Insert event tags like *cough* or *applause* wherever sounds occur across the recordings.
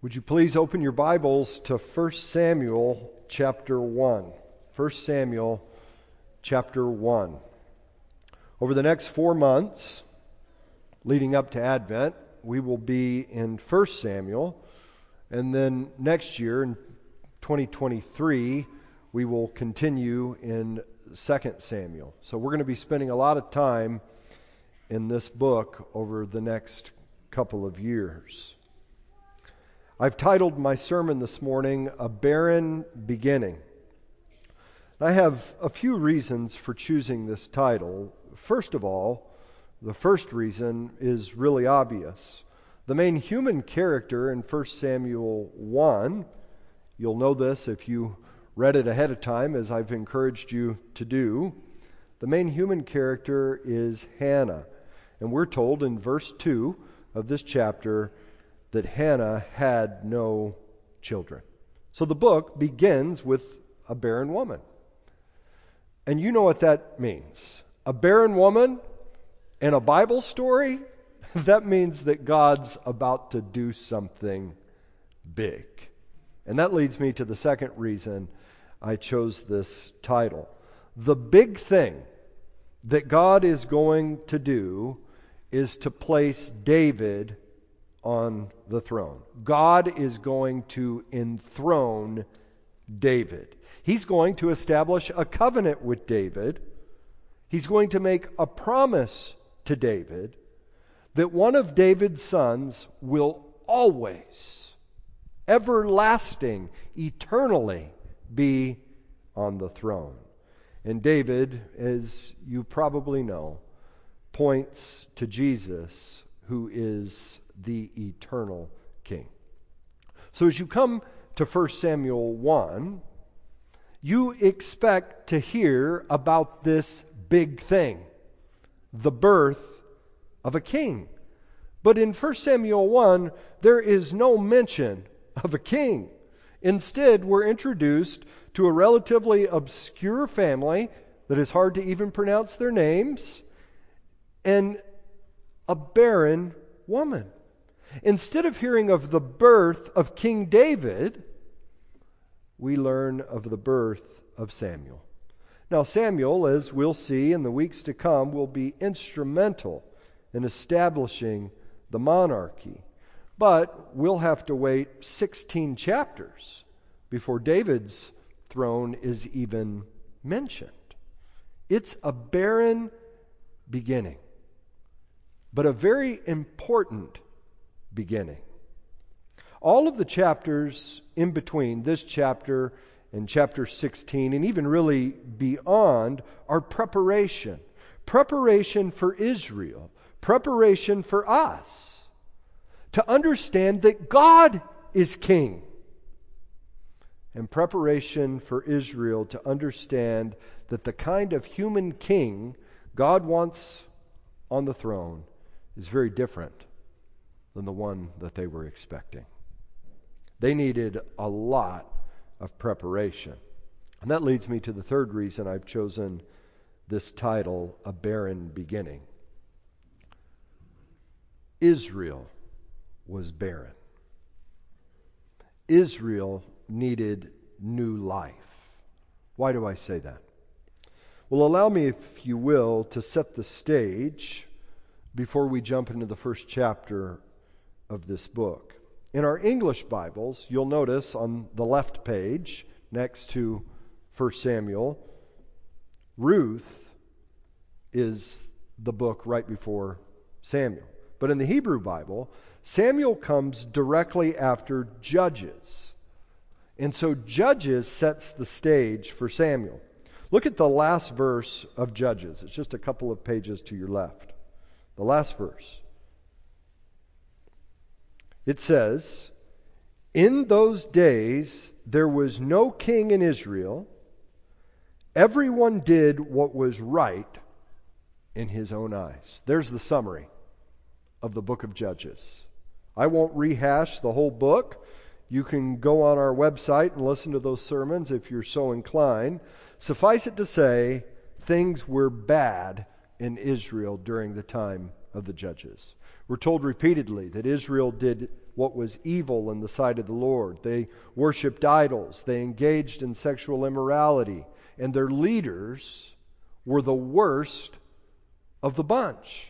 Would you please open your Bibles to 1 Samuel chapter 1? 1 Samuel chapter 1. Over the next four months, leading up to Advent, we will be in 1 Samuel, and then next year, in 2023, we will continue in 2 Samuel. So we're going to be spending a lot of time in this book over the next couple of years. I've titled my sermon this morning, A Barren Beginning. I have a few reasons for choosing this title. First of all, the first reason is really obvious. The main human character in 1 Samuel 1, you'll know this if you read it ahead of time, as I've encouraged you to do. The main human character is Hannah. And we're told in verse 2 of this chapter that Hannah had no children. So the book begins with a barren woman. And you know what that means. A barren woman in a Bible story, *laughs* that means that God's about to do something big. And that leads me to the second reason I chose this title. The big thing that God is going to do is to place David on the throne. God is going to enthrone David. He's going to establish a covenant with David. He's going to make a promise to David that one of David's sons will always, everlasting, eternally be on the throne. And David, as you probably know, points to Jesus, who is the eternal king. So as you come to 1 Samuel 1, you expect to hear about this big thing, the birth of a king. But in 1 Samuel 1, there is no mention of a king. Instead, we're introduced to a relatively obscure family that is hard to even pronounce their names and a barren woman. Instead of hearing of the birth of King David, we learn of the birth of Samuel. Now, Samuel, as we'll see in the weeks to come, will be instrumental in establishing the monarchy. But we'll have to wait 16 chapters before David's throne is even mentioned. It's a barren beginning, but a very important beginning. All of the chapters in between this chapter and chapter 16, and even really beyond, are preparation. Preparation for Israel, preparation for us to understand that God is king, and preparation for Israel to understand that the kind of human king God wants on the throne is very different than the one that they were expecting. They needed a lot of preparation. And that leads me to the third reason I've chosen this title, A Barren Beginning. Israel was barren. Israel needed new life. Why do I say that? Well, allow me, if you will, to set the stage before we jump into the first chapter of this book. In our English Bibles, you'll notice on the left page, next to 1 Samuel, Ruth is the book right before Samuel. But in the Hebrew Bible, Samuel comes directly after Judges. And so Judges sets the stage for Samuel. Look at the last verse of Judges. It's just a couple of pages to your left. The last verse. It says, In those days there was no king in Israel. Everyone did what was right in his own eyes. There's the summary of the book of Judges. I won't rehash the whole book. You can go on our website and listen to those sermons if you're so inclined. Suffice it to say, things were bad in Israel during the time of the judges. We're told repeatedly that Israel did what was evil in the sight of the Lord. They worshiped idols, they engaged in sexual immorality, and their leaders were the worst of the bunch.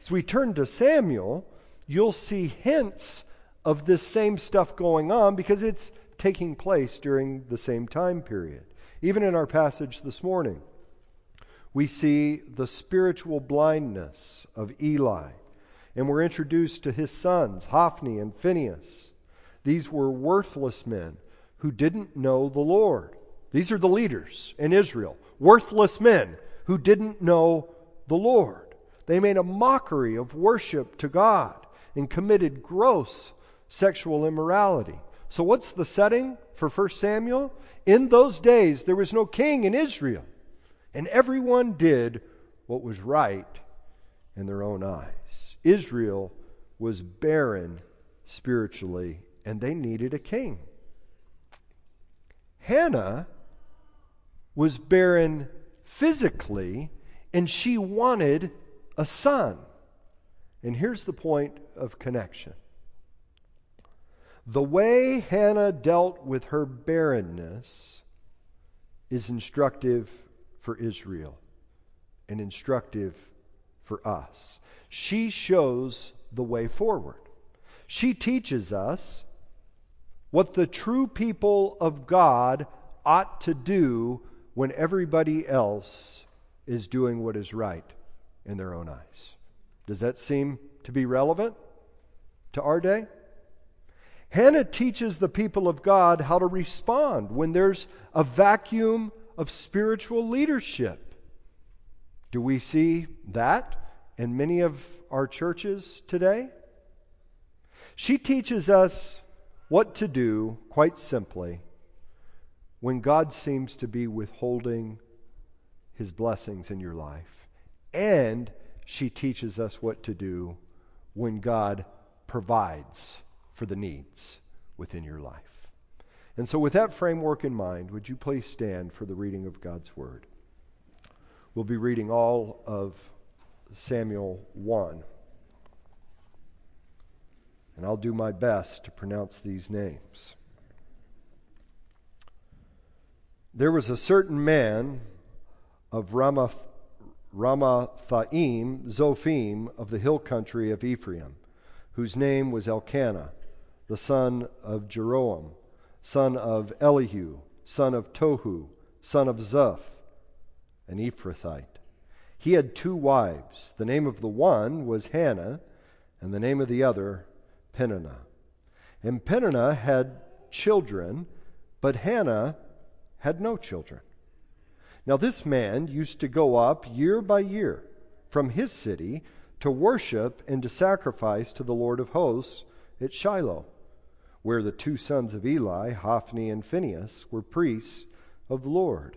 As we turn to Samuel, you'll see hints of this same stuff going on because it's taking place during the same time period. Even in our passage this morning, we see the spiritual blindness of Eli, and we're introduced to his sons, Hophni and Phinehas. These were worthless men who didn't know the Lord. These are the leaders in Israel, worthless men who didn't know the Lord. They made a mockery of worship to God and committed gross sexual immorality. So, what's the setting for 1 Samuel? In those days, there was no king in Israel, and everyone did what was right in their own eyes. Israel was barren spiritually, and they needed a king. Hannah was barren physically, and she wanted a son. And here's the point of connection the way Hannah dealt with her barrenness is instructive for Israel and instructive for us. She shows the way forward. She teaches us what the true people of God ought to do when everybody else is doing what is right in their own eyes. Does that seem to be relevant to our day? Hannah teaches the people of God how to respond when there's a vacuum of spiritual leadership. Do we see that in many of our churches today? She teaches us what to do, quite simply, when God seems to be withholding his blessings in your life. And she teaches us what to do when God provides for the needs within your life. And so, with that framework in mind, would you please stand for the reading of God's Word? We'll be reading all of Samuel 1. And I'll do my best to pronounce these names. There was a certain man of Ramath, Ramathaim, Zophim, of the hill country of Ephraim, whose name was Elkanah the son of Jeroham, son of Elihu, son of Tohu, son of Zuph, an Ephrathite. He had two wives. The name of the one was Hannah, and the name of the other Peninnah. And Peninnah had children, but Hannah had no children. Now this man used to go up year by year from his city to worship and to sacrifice to the Lord of hosts at Shiloh where the two sons of Eli, Hophni and Phinehas, were priests of the Lord.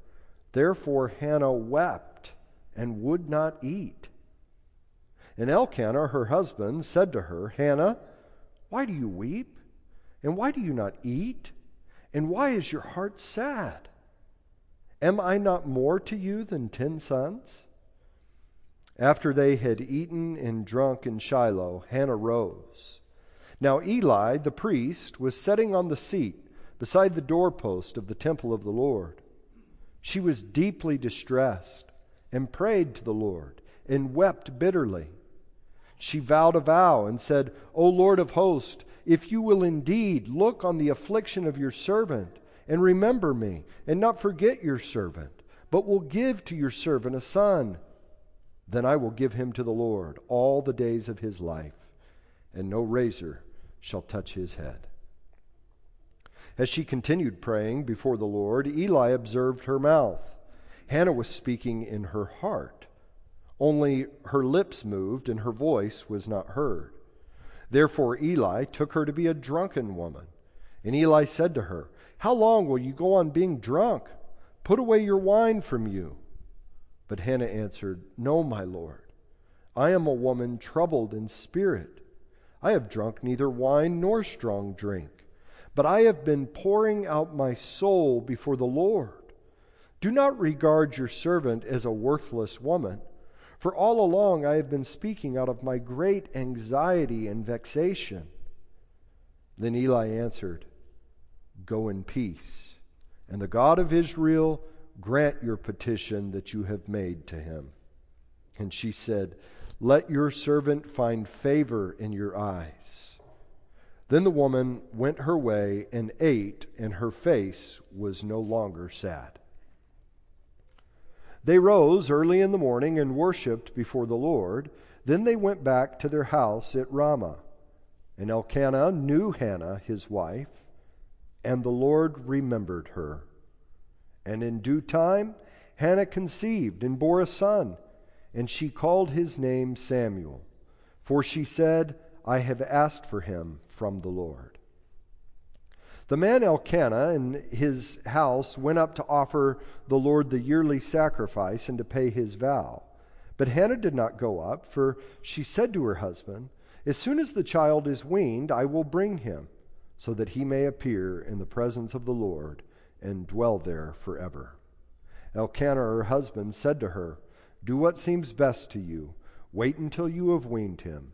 Therefore Hannah wept and would not eat. And Elkanah, her husband, said to her, Hannah, why do you weep? And why do you not eat? And why is your heart sad? Am I not more to you than ten sons? After they had eaten and drunk in Shiloh, Hannah rose now Eli, the priest, was sitting on the seat beside the doorpost of the temple of the Lord. She was deeply distressed and prayed to the Lord and wept bitterly. She vowed a vow and said, O Lord of hosts, if you will indeed look on the affliction of your servant and remember me, and not forget your servant, but will give to your servant a son, then I will give him to the Lord all the days of his life, and no razor shall touch his head. As she continued praying before the Lord, Eli observed her mouth. Hannah was speaking in her heart, only her lips moved and her voice was not heard. Therefore Eli took her to be a drunken woman. And Eli said to her, How long will you go on being drunk? Put away your wine from you. But Hannah answered, No, my Lord. I am a woman troubled in spirit. I have drunk neither wine nor strong drink, but I have been pouring out my soul before the Lord. Do not regard your servant as a worthless woman, for all along I have been speaking out of my great anxiety and vexation. Then Eli answered, Go in peace, and the God of Israel grant your petition that you have made to him. And she said, Let your servant find favor in your eyes. Then the woman went her way and ate, and her face was no longer sad. They rose early in the morning and worshipped before the Lord. Then they went back to their house at Ramah. And Elkanah knew Hannah, his wife, and the Lord remembered her. And in due time, Hannah conceived and bore a son, and she called his name Samuel. For she said, I have asked for him from the Lord. The man Elkanah and his house went up to offer the Lord the yearly sacrifice and to pay his vow. But Hannah did not go up, for she said to her husband, As soon as the child is weaned, I will bring him, so that he may appear in the presence of the Lord and dwell there forever. Elkanah, her husband, said to her, Do what seems best to you. Wait until you have weaned him.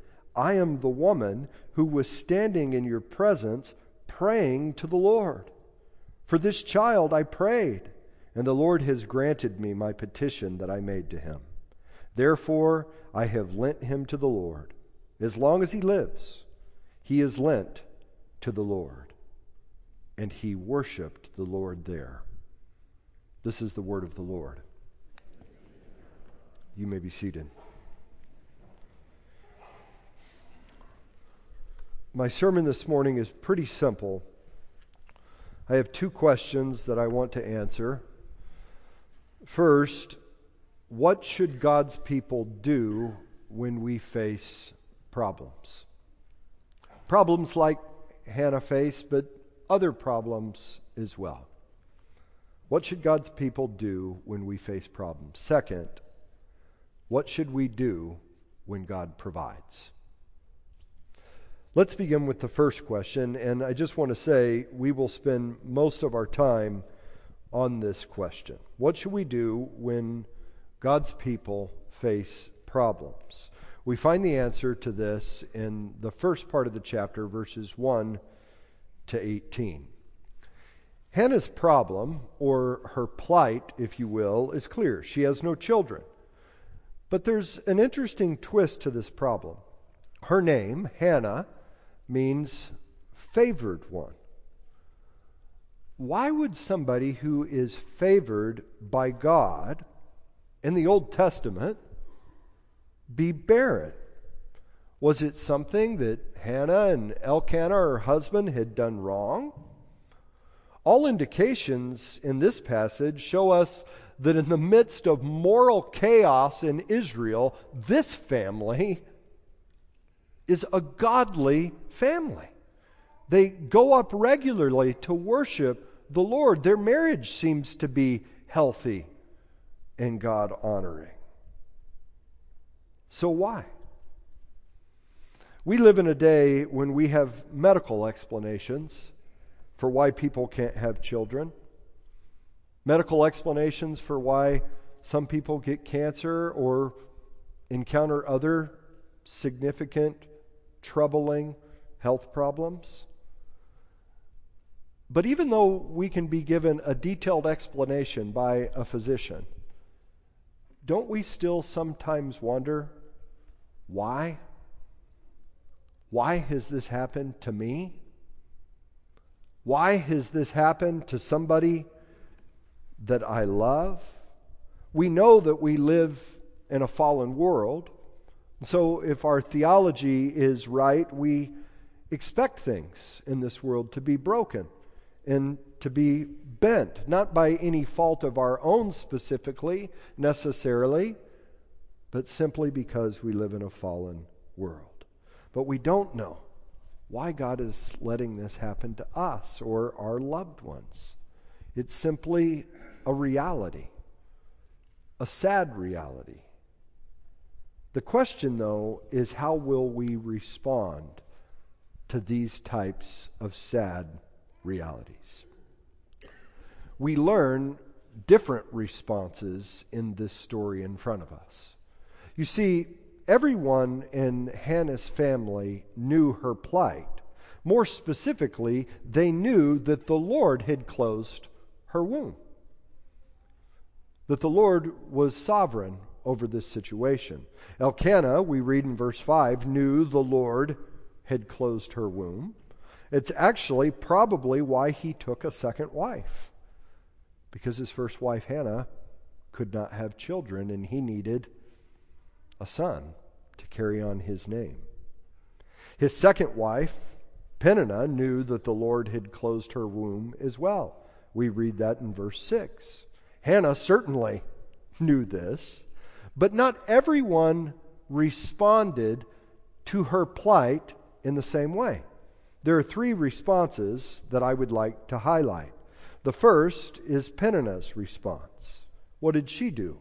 I am the woman who was standing in your presence praying to the Lord. For this child I prayed, and the Lord has granted me my petition that I made to him. Therefore I have lent him to the Lord. As long as he lives, he is lent to the Lord. And he worshiped the Lord there. This is the word of the Lord. You may be seated. My sermon this morning is pretty simple. I have two questions that I want to answer. First, what should God's people do when we face problems? Problems like Hannah faced, but other problems as well. What should God's people do when we face problems? Second, what should we do when God provides? Let's begin with the first question, and I just want to say we will spend most of our time on this question. What should we do when God's people face problems? We find the answer to this in the first part of the chapter, verses 1 to 18. Hannah's problem, or her plight, if you will, is clear. She has no children. But there's an interesting twist to this problem. Her name, Hannah, means favored one. Why would somebody who is favored by God in the Old Testament be barren? Was it something that Hannah and Elkanah, her husband, had done wrong? All indications in this passage show us that in the midst of moral chaos in Israel, this family is a godly family. They go up regularly to worship the Lord. Their marriage seems to be healthy and God honoring. So, why? We live in a day when we have medical explanations for why people can't have children, medical explanations for why some people get cancer or encounter other significant troubling health problems. But even though we can be given a detailed explanation by a physician, don't we still sometimes wonder why? Why has this happened to me? Why has this happened to somebody that I love? We know that we live in a fallen world. So if our theology is right, we expect things in this world to be broken and to be bent, not by any fault of our own specifically, necessarily, but simply because we live in a fallen world. But we don't know why God is letting this happen to us or our loved ones. It's simply a reality, a sad reality. The question, though, is how will we respond to these types of sad realities? We learn different responses in this story in front of us. You see, everyone in Hannah's family knew her plight. More specifically, they knew that the Lord had closed her womb, that the Lord was sovereign over this situation. Elkanah, we read in verse 5, knew the Lord had closed her womb. It's actually probably why he took a second wife, because his first wife, Hannah, could not have children, and he needed a son to carry on his name. His second wife, Peninnah, knew that the Lord had closed her womb as well. We read that in verse 6. Hannah certainly knew this, but not everyone responded to her plight in the same way. There are three responses that I would like to highlight. The first is Peninnah's response. What did she do?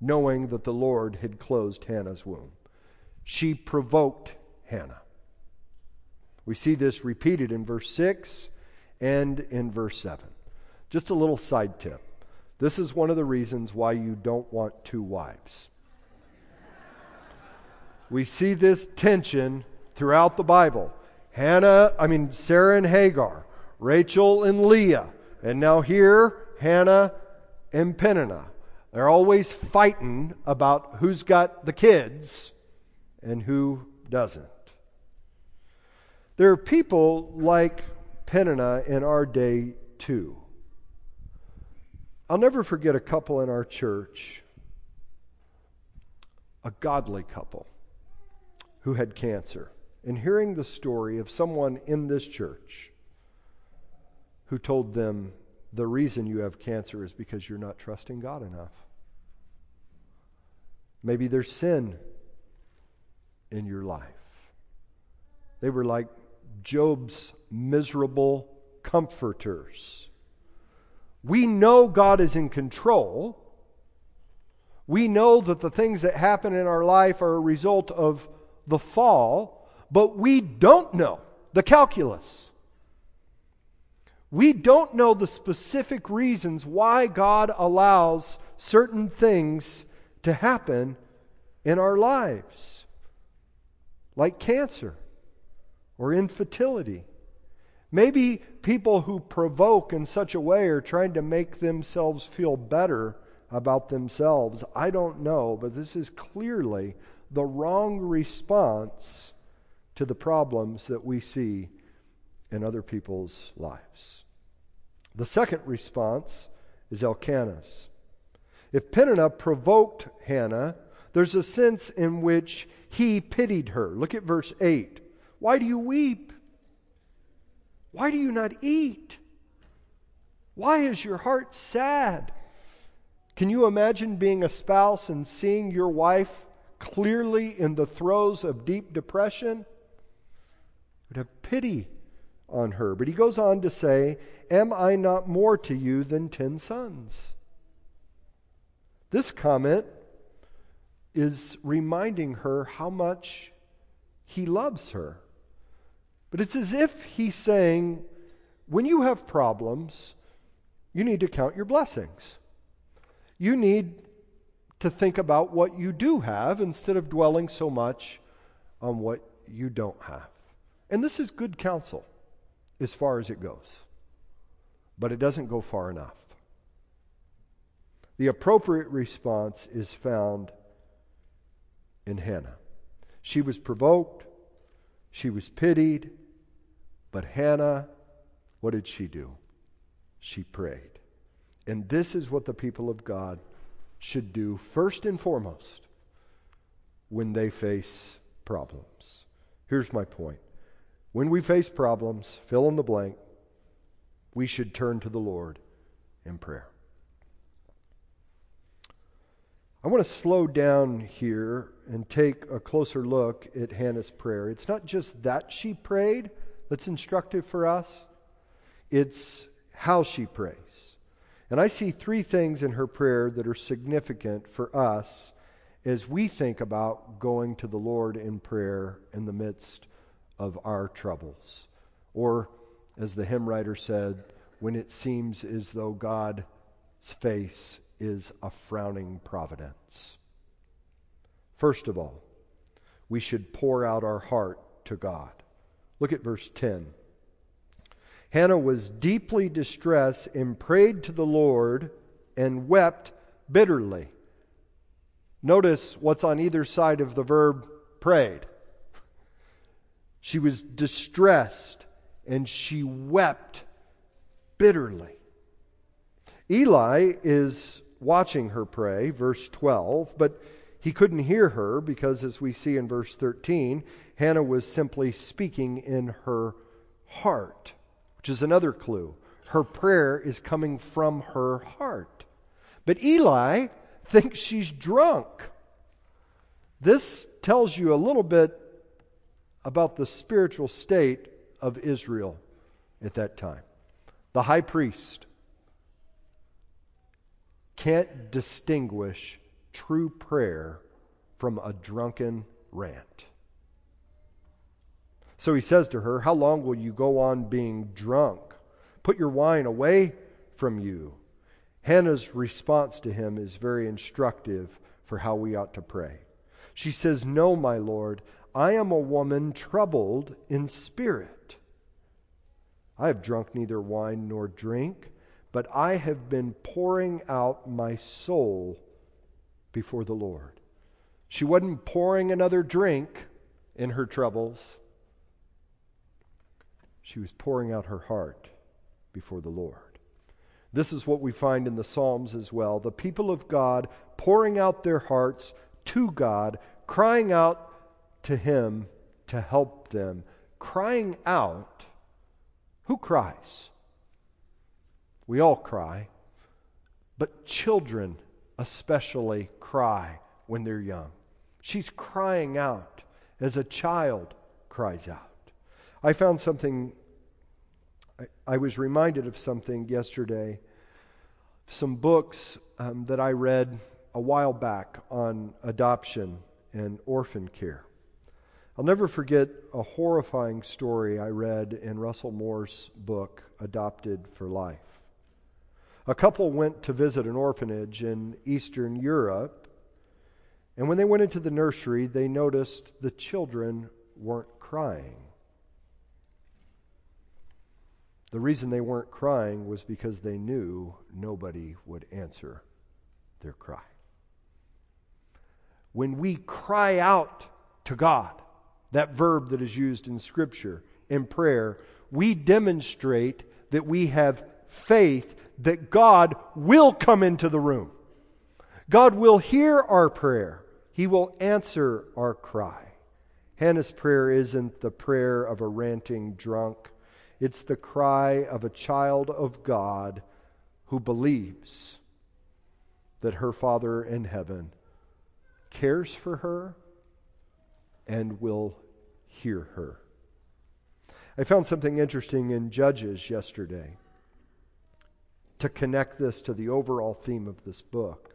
knowing that the Lord had closed Hannah's womb. She provoked Hannah. We see this repeated in verse 6 and in verse 7. Just a little side tip. This is one of the reasons why you don't want two wives. We see this tension throughout the Bible. Hannah, I mean, Sarah and Hagar, Rachel and Leah, and now here, Hannah and Peninnah. They're always fighting about who's got the kids and who doesn't. There are people like Peninnah in our day, too. I'll never forget a couple in our church, a godly couple, who had cancer. And hearing the story of someone in this church who told them, the reason you have cancer is because you're not trusting God enough. Maybe there's sin in your life. They were like Job's miserable comforters. We know God is in control. We know that the things that happen in our life are a result of the fall, but we don't know the calculus. We don't know the specific reasons why God allows certain things to happen in our lives, like cancer or infertility. Maybe people who provoke in such a way are trying to make themselves feel better about themselves. I don't know, but this is clearly the wrong response to the problems that we see in other people's lives. The second response is Elkanah's. If Peninnah provoked Hannah, there's a sense in which he pitied her. Look at verse 8. Why do you weep? Why do you not eat? Why is your heart sad? Can you imagine being a spouse and seeing your wife clearly in the throes of deep depression? Would have pity on her. But he goes on to say, Am I not more to you than ten sons? This comment is reminding her how much he loves her. But it's as if he's saying, when you have problems, you need to count your blessings. You need to think about what you do have instead of dwelling so much on what you don't have. And this is good counsel as far as it goes. But it doesn't go far enough. The appropriate response is found in Hannah. She was provoked, She was pitied, but Hannah, what did she do? She prayed. And this is what the people of God should do first and foremost when they face problems. Here's my point. When we face problems, fill in the blank, we should turn to the Lord in prayer. I want to slow down here and take a closer look at Hannah's prayer. It's not just that she prayed that's instructive for us, it's how she prays. And I see three things in her prayer that are significant for us as we think about going to the Lord in prayer in the midst of our troubles. Or, as the hymn writer said, when it seems as though God's face is a frowning providence. First of all, we should pour out our heart to God. Look at verse 10. Hannah was deeply distressed and prayed to the Lord and wept bitterly. Notice what's on either side of the verb prayed. She was distressed and she wept bitterly. Eli is watching her pray, verse 12, but he couldn't hear her because, as we see in verse 13, Hannah was simply speaking in her heart, which is another clue. Her prayer is coming from her heart. But Eli thinks she's drunk. This tells you a little bit about the spiritual state of Israel at that time. The high priest can't distinguish true prayer from a drunken rant. So he says to her, How long will you go on being drunk? Put your wine away from you. Hannah's response to him is very instructive for how we ought to pray. She says, No, my Lord, I am a woman troubled in spirit. I have drunk neither wine nor drink, but I have been pouring out my soul before the Lord. She wasn't pouring another drink in her troubles. She was pouring out her heart before the Lord. This is what we find in the Psalms as well. The people of God pouring out their hearts to God, crying out to Him to help them. Crying out. Who cries? We all cry. But children especially cry when they're young. She's crying out as a child cries out. I found something, I, I was reminded of something yesterday some books um, that I read a while back on adoption and orphan care. I'll never forget a horrifying story I read in Russell Moore's book, Adopted for Life. A couple went to visit an orphanage in Eastern Europe, and when they went into the nursery, they noticed the children weren't crying. The reason they weren't crying was because they knew nobody would answer their cry. When we cry out to God, that verb that is used in Scripture in prayer, we demonstrate that we have faith that God will come into the room. God will hear our prayer. He will answer our cry. Hannah's prayer isn't the prayer of a ranting drunk it's the cry of a child of God who believes that her Father in heaven cares for her and will hear her. I found something interesting in Judges yesterday to connect this to the overall theme of this book.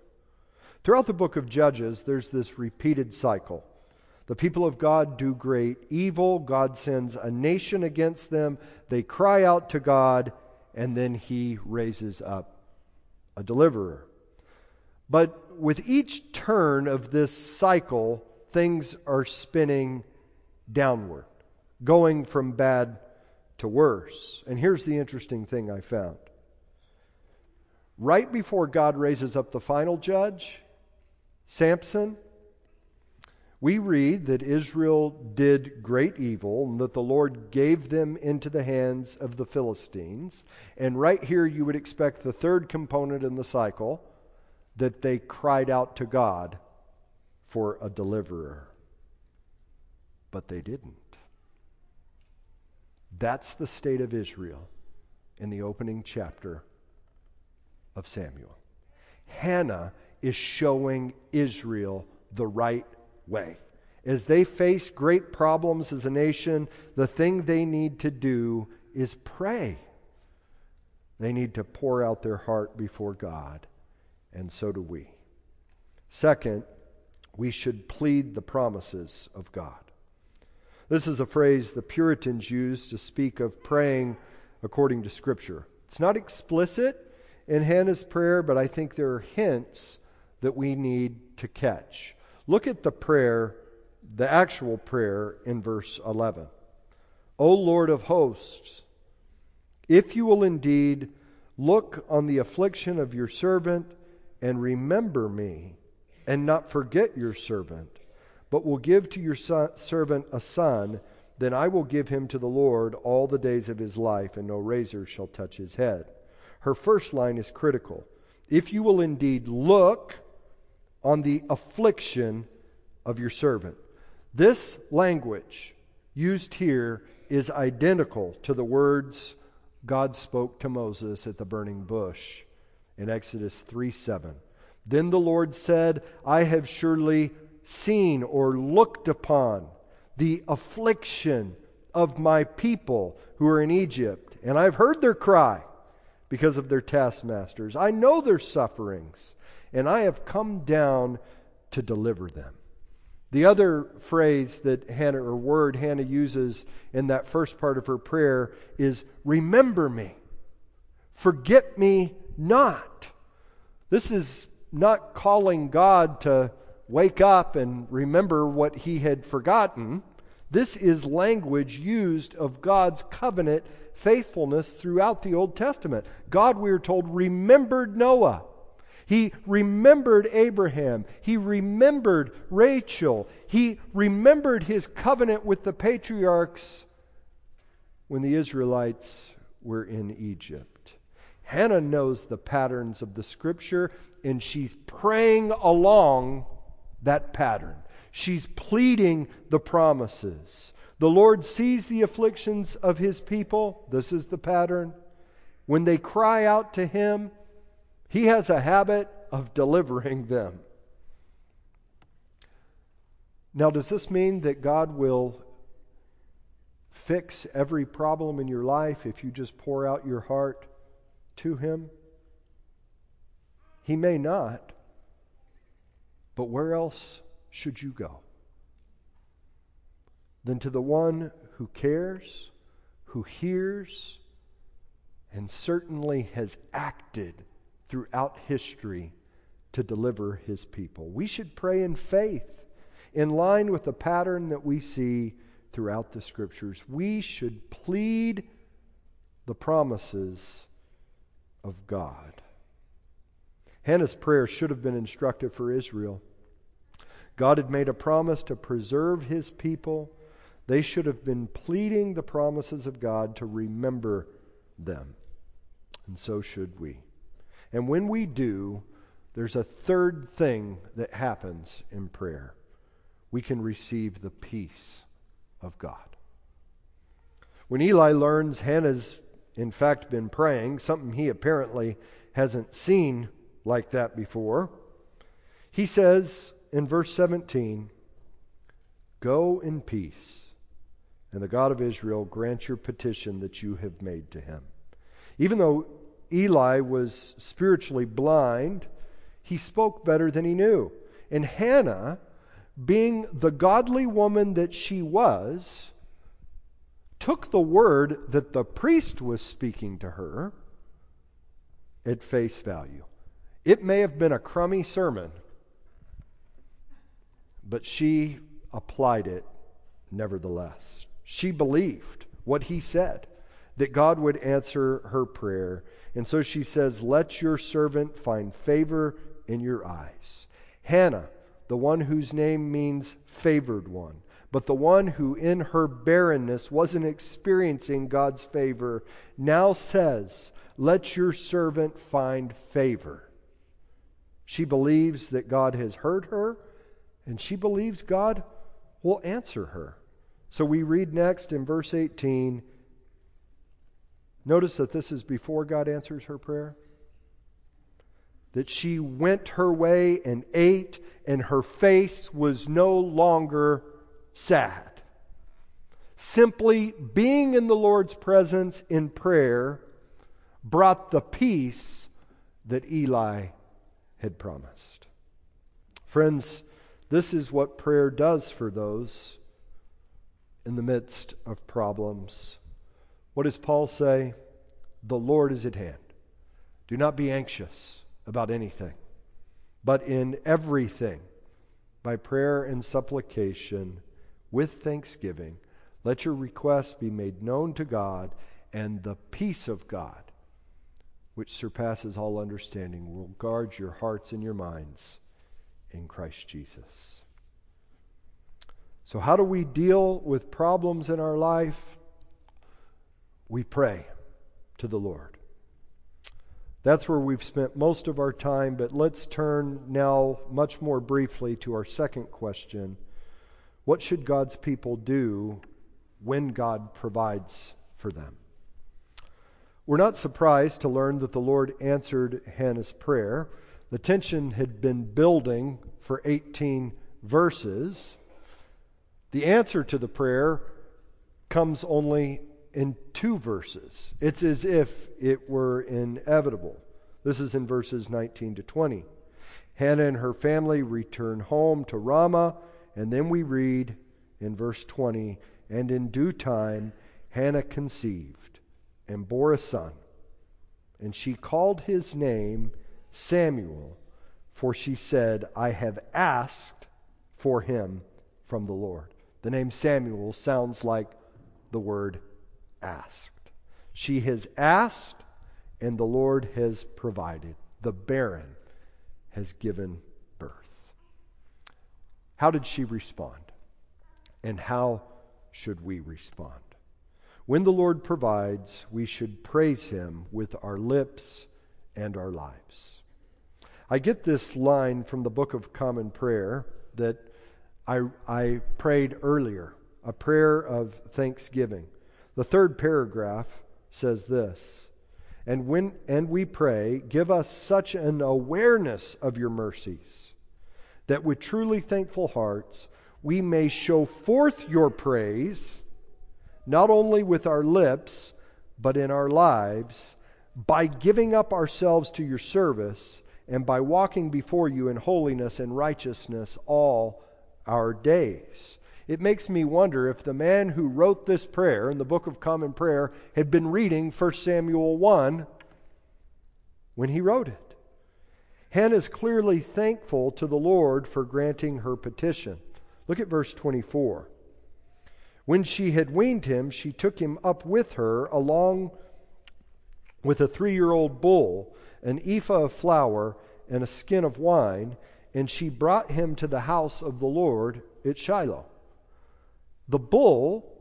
Throughout the book of Judges, there's this repeated cycle. The people of God do great evil. God sends a nation against them. They cry out to God, and then He raises up a deliverer. But with each turn of this cycle, things are spinning downward, going from bad to worse. And here's the interesting thing I found. Right before God raises up the final judge, Samson, We read that Israel did great evil and that the Lord gave them into the hands of the Philistines. And right here, you would expect the third component in the cycle that they cried out to God for a deliverer. But they didn't. That's the state of Israel in the opening chapter of Samuel. Hannah is showing Israel the right way. As they face great problems as a nation, the thing they need to do is pray. They need to pour out their heart before God, and so do we. Second, we should plead the promises of God. This is a phrase the Puritans used to speak of praying according to Scripture. It's not explicit in Hannah's prayer, but I think there are hints that we need to catch. Look at the prayer, the actual prayer in verse 11. O Lord of hosts, if you will indeed look on the affliction of your servant and remember me, and not forget your servant, but will give to your son, servant a son, then I will give him to the Lord all the days of his life, and no razor shall touch his head. Her first line is critical. If you will indeed look on the affliction of your servant. This language used here is identical to the words God spoke to Moses at the burning bush in Exodus 3 7. Then the Lord said, I have surely seen or looked upon the affliction of my people who are in Egypt, and I've heard their cry because of their taskmasters. I know their sufferings, and I have come down to deliver them. The other phrase that Hannah, or word Hannah uses in that first part of her prayer is, Remember me. Forget me not. This is not calling God to wake up and remember what he had forgotten. This is language used of God's covenant faithfulness throughout the Old Testament. God, we are told, remembered Noah. He remembered Abraham. He remembered Rachel. He remembered his covenant with the patriarchs when the Israelites were in Egypt. Hannah knows the patterns of the scripture, and she's praying along that pattern. She's pleading the promises. The Lord sees the afflictions of his people. This is the pattern. When they cry out to him, he has a habit of delivering them. Now, does this mean that God will fix every problem in your life if you just pour out your heart to Him? He may not. But where else should you go than to the one who cares, who hears, and certainly has acted throughout history to deliver his people? We should pray in faith, in line with the pattern that we see throughout the scriptures. We should plead the promises of God. Hannah's prayer should have been instructive for Israel. God had made a promise to preserve his people. They should have been pleading the promises of God to remember them. And so should we. And when we do, there's a third thing that happens in prayer. We can receive the peace of God. When Eli learns Hannah's, in fact, been praying, something he apparently hasn't seen like that before. He says in verse 17, Go in peace, and the God of Israel grant your petition that you have made to him. Even though Eli was spiritually blind, he spoke better than he knew. And Hannah, being the godly woman that she was, took the word that the priest was speaking to her at face value. It may have been a crummy sermon, but she applied it nevertheless. She believed what he said, that God would answer her prayer. And so she says, Let your servant find favor in your eyes. Hannah, the one whose name means favored one. But the one who in her barrenness wasn't experiencing God's favor now says, Let your servant find favor. She believes that God has heard her, and she believes God will answer her. So we read next in verse 18. Notice that this is before God answers her prayer. That she went her way and ate, and her face was no longer sad. Simply being in the Lord's presence in prayer brought the peace that Eli had promised. Friends, this is what prayer does for those in the midst of problems. What does Paul say? The Lord is at hand. Do not be anxious about anything, but in everything, by prayer and supplication, with thanksgiving, let your requests be made known to God, and the peace of God, which surpasses all understanding, will guard your hearts and your minds in Christ Jesus. So, how do we deal with problems in our life? We pray to the Lord. That's where we've spent most of our time, but let's turn now, much more briefly, to our second question what should God's people do when God provides for them? We're not surprised to learn that the Lord answered Hannah's prayer. The tension had been building for 18 verses. The answer to the prayer comes only in two verses. It's as if it were inevitable. This is in verses 19 to 20. Hannah and her family return home to Ramah and then we read in verse 20, and in due time Hannah conceived and bore a son, and she called his name Samuel, for she said, I have asked for him from the Lord. The name Samuel sounds like the word asked. She has asked, and the Lord has provided. The barren has given birth. how did she respond? And how should we respond? When the Lord provides, we should praise Him with our lips and our lives. I get this line from the Book of Common Prayer that I, I prayed earlier, a prayer of thanksgiving. The third paragraph says this and when and we pray give us such an awareness of your mercies that with truly thankful hearts we may show forth your praise, not only with our lips, but in our lives, by giving up ourselves to your service and by walking before you in holiness and righteousness all our days. It makes me wonder if the man who wrote this prayer in the Book of Common Prayer had been reading 1 Samuel 1 when he wrote it. Hannah is clearly thankful to the Lord for granting her petition. Look at verse 24. When she had weaned him, she took him up with her along with a three year old bull, an ephah of flour, and a skin of wine, and she brought him to the house of the Lord at Shiloh. The bull,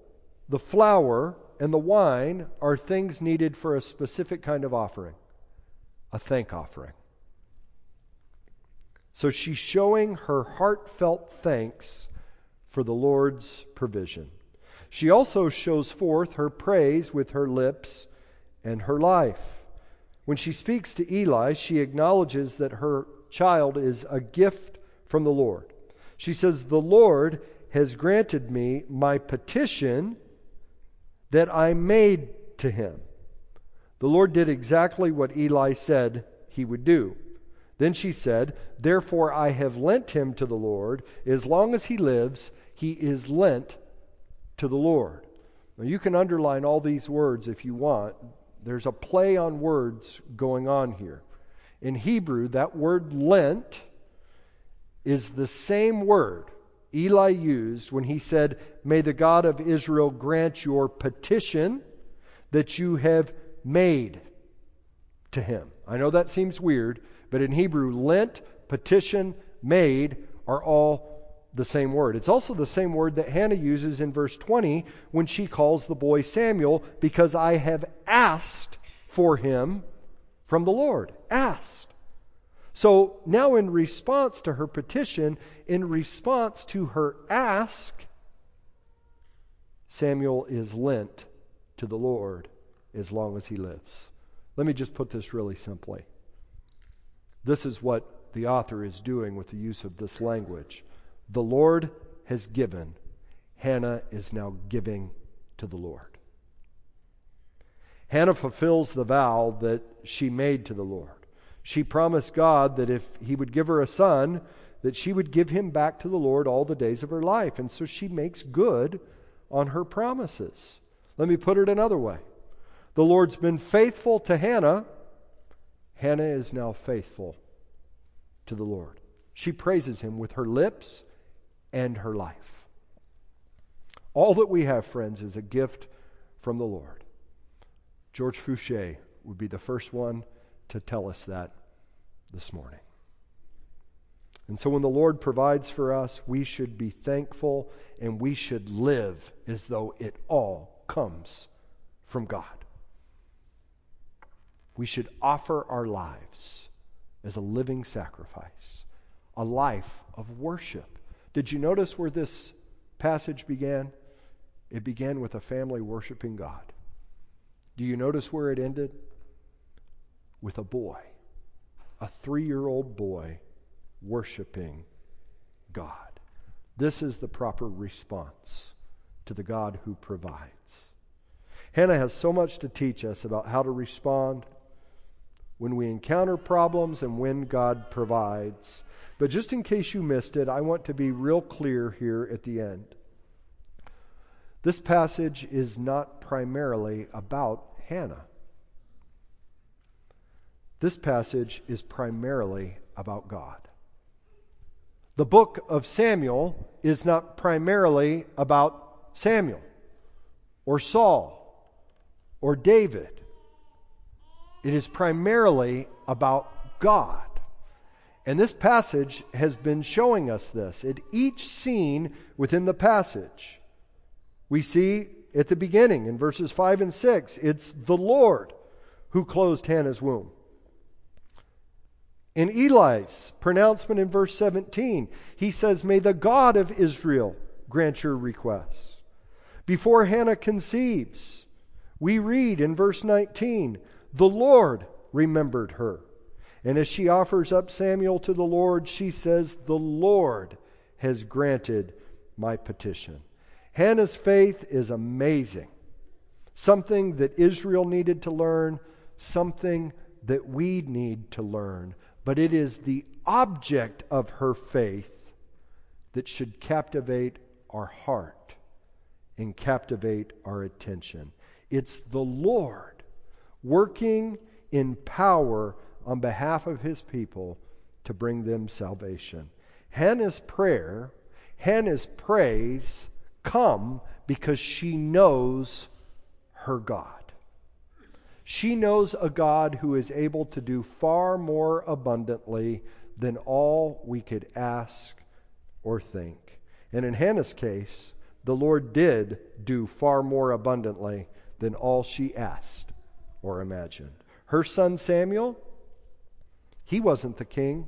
the flour, and the wine are things needed for a specific kind of offering a thank offering. So she's showing her heartfelt thanks for the Lord's provision. She also shows forth her praise with her lips and her life. When she speaks to Eli, she acknowledges that her child is a gift from the Lord. She says, The Lord has granted me my petition that I made to him. The Lord did exactly what Eli said he would do. Then she said, Therefore I have lent him to the Lord. As long as he lives, he is lent to the Lord. Now you can underline all these words if you want. There's a play on words going on here. In Hebrew, that word lent is the same word Eli used when he said, May the God of Israel grant your petition that you have made to him. I know that seems weird, but in Hebrew, lent, petition, made are all the same word. It's also the same word that Hannah uses in verse 20 when she calls the boy Samuel, because I have asked for him from the Lord. Asked. So now, in response to her petition, in response to her ask, Samuel is lent to the Lord as long as he lives. Let me just put this really simply. This is what the author is doing with the use of this language. The Lord has given. Hannah is now giving to the Lord. Hannah fulfills the vow that she made to the Lord. She promised God that if he would give her a son, that she would give him back to the Lord all the days of her life. And so she makes good on her promises. Let me put it another way. The Lord's been faithful to Hannah. Hannah is now faithful to the Lord. She praises him with her lips and her life. All that we have, friends, is a gift from the Lord. George Fouché would be the first one to tell us that this morning. And so when the Lord provides for us, we should be thankful and we should live as though it all comes from God. We should offer our lives as a living sacrifice, a life of worship. Did you notice where this passage began? It began with a family worshiping God. Do you notice where it ended? With a boy, a three year old boy worshiping God. This is the proper response to the God who provides. Hannah has so much to teach us about how to respond when we encounter problems and when God provides. But just in case you missed it, I want to be real clear here at the end. This passage is not primarily about Hannah. This passage is primarily about God. The book of Samuel is not primarily about Samuel or Saul or David. It is primarily about God. And this passage has been showing us this. At each scene within the passage, we see at the beginning in verses 5 and 6, it's the Lord who closed Hannah's womb. In Eli's pronouncement in verse 17, he says, May the God of Israel grant your requests. Before Hannah conceives, we read in verse 19, the Lord remembered her. And as she offers up Samuel to the Lord, she says, The Lord has granted my petition. Hannah's faith is amazing. Something that Israel needed to learn, something that we need to learn. But it is the object of her faith that should captivate our heart and captivate our attention. It's the Lord working in power on behalf of his people to bring them salvation. Hannah's prayer, Hannah's praise come because she knows her God. She knows a God who is able to do far more abundantly than all we could ask or think. And in Hannah's case, the Lord did do far more abundantly than all she asked or imagined. Her son Samuel, he wasn't the king,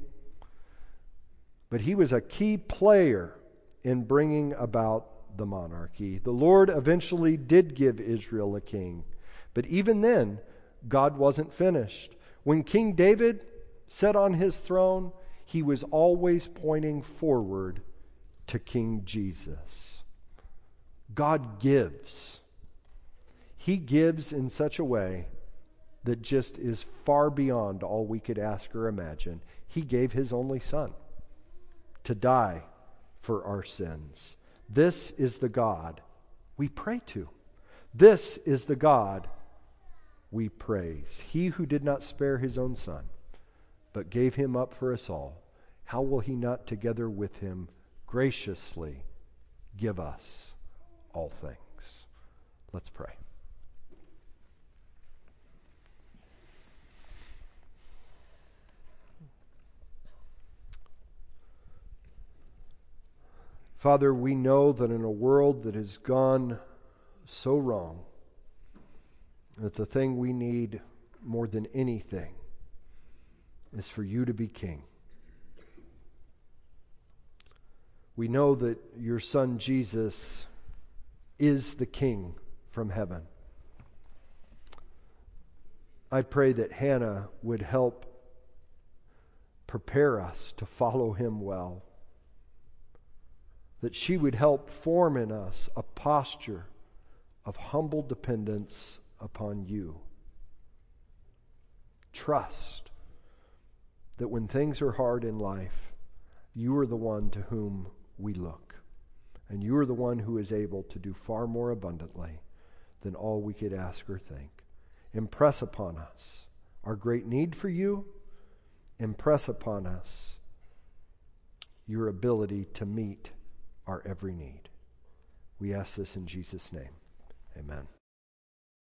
but he was a key player in bringing about the monarchy. The Lord eventually did give Israel a king, but even then, God wasn't finished. When King David sat on his throne, he was always pointing forward to King Jesus. God gives. He gives in such a way that just is far beyond all we could ask or imagine. He gave his only Son to die for our sins. This is the God we pray to. This is the God we praise. He who did not spare his own Son, but gave him up for us all, how will he not together with him graciously give us all things? Let's pray. Father, we know that in a world that has gone so wrong, that the thing we need more than anything is for you to be king. We know that your son Jesus is the king from heaven. I pray that Hannah would help prepare us to follow him well. That she would help form in us a posture of humble dependence upon you. Trust that when things are hard in life, you are the one to whom we look. And you are the one who is able to do far more abundantly than all we could ask or think. Impress upon us our great need for you. Impress upon us your ability to meet our every need. We ask this in Jesus' name. Amen.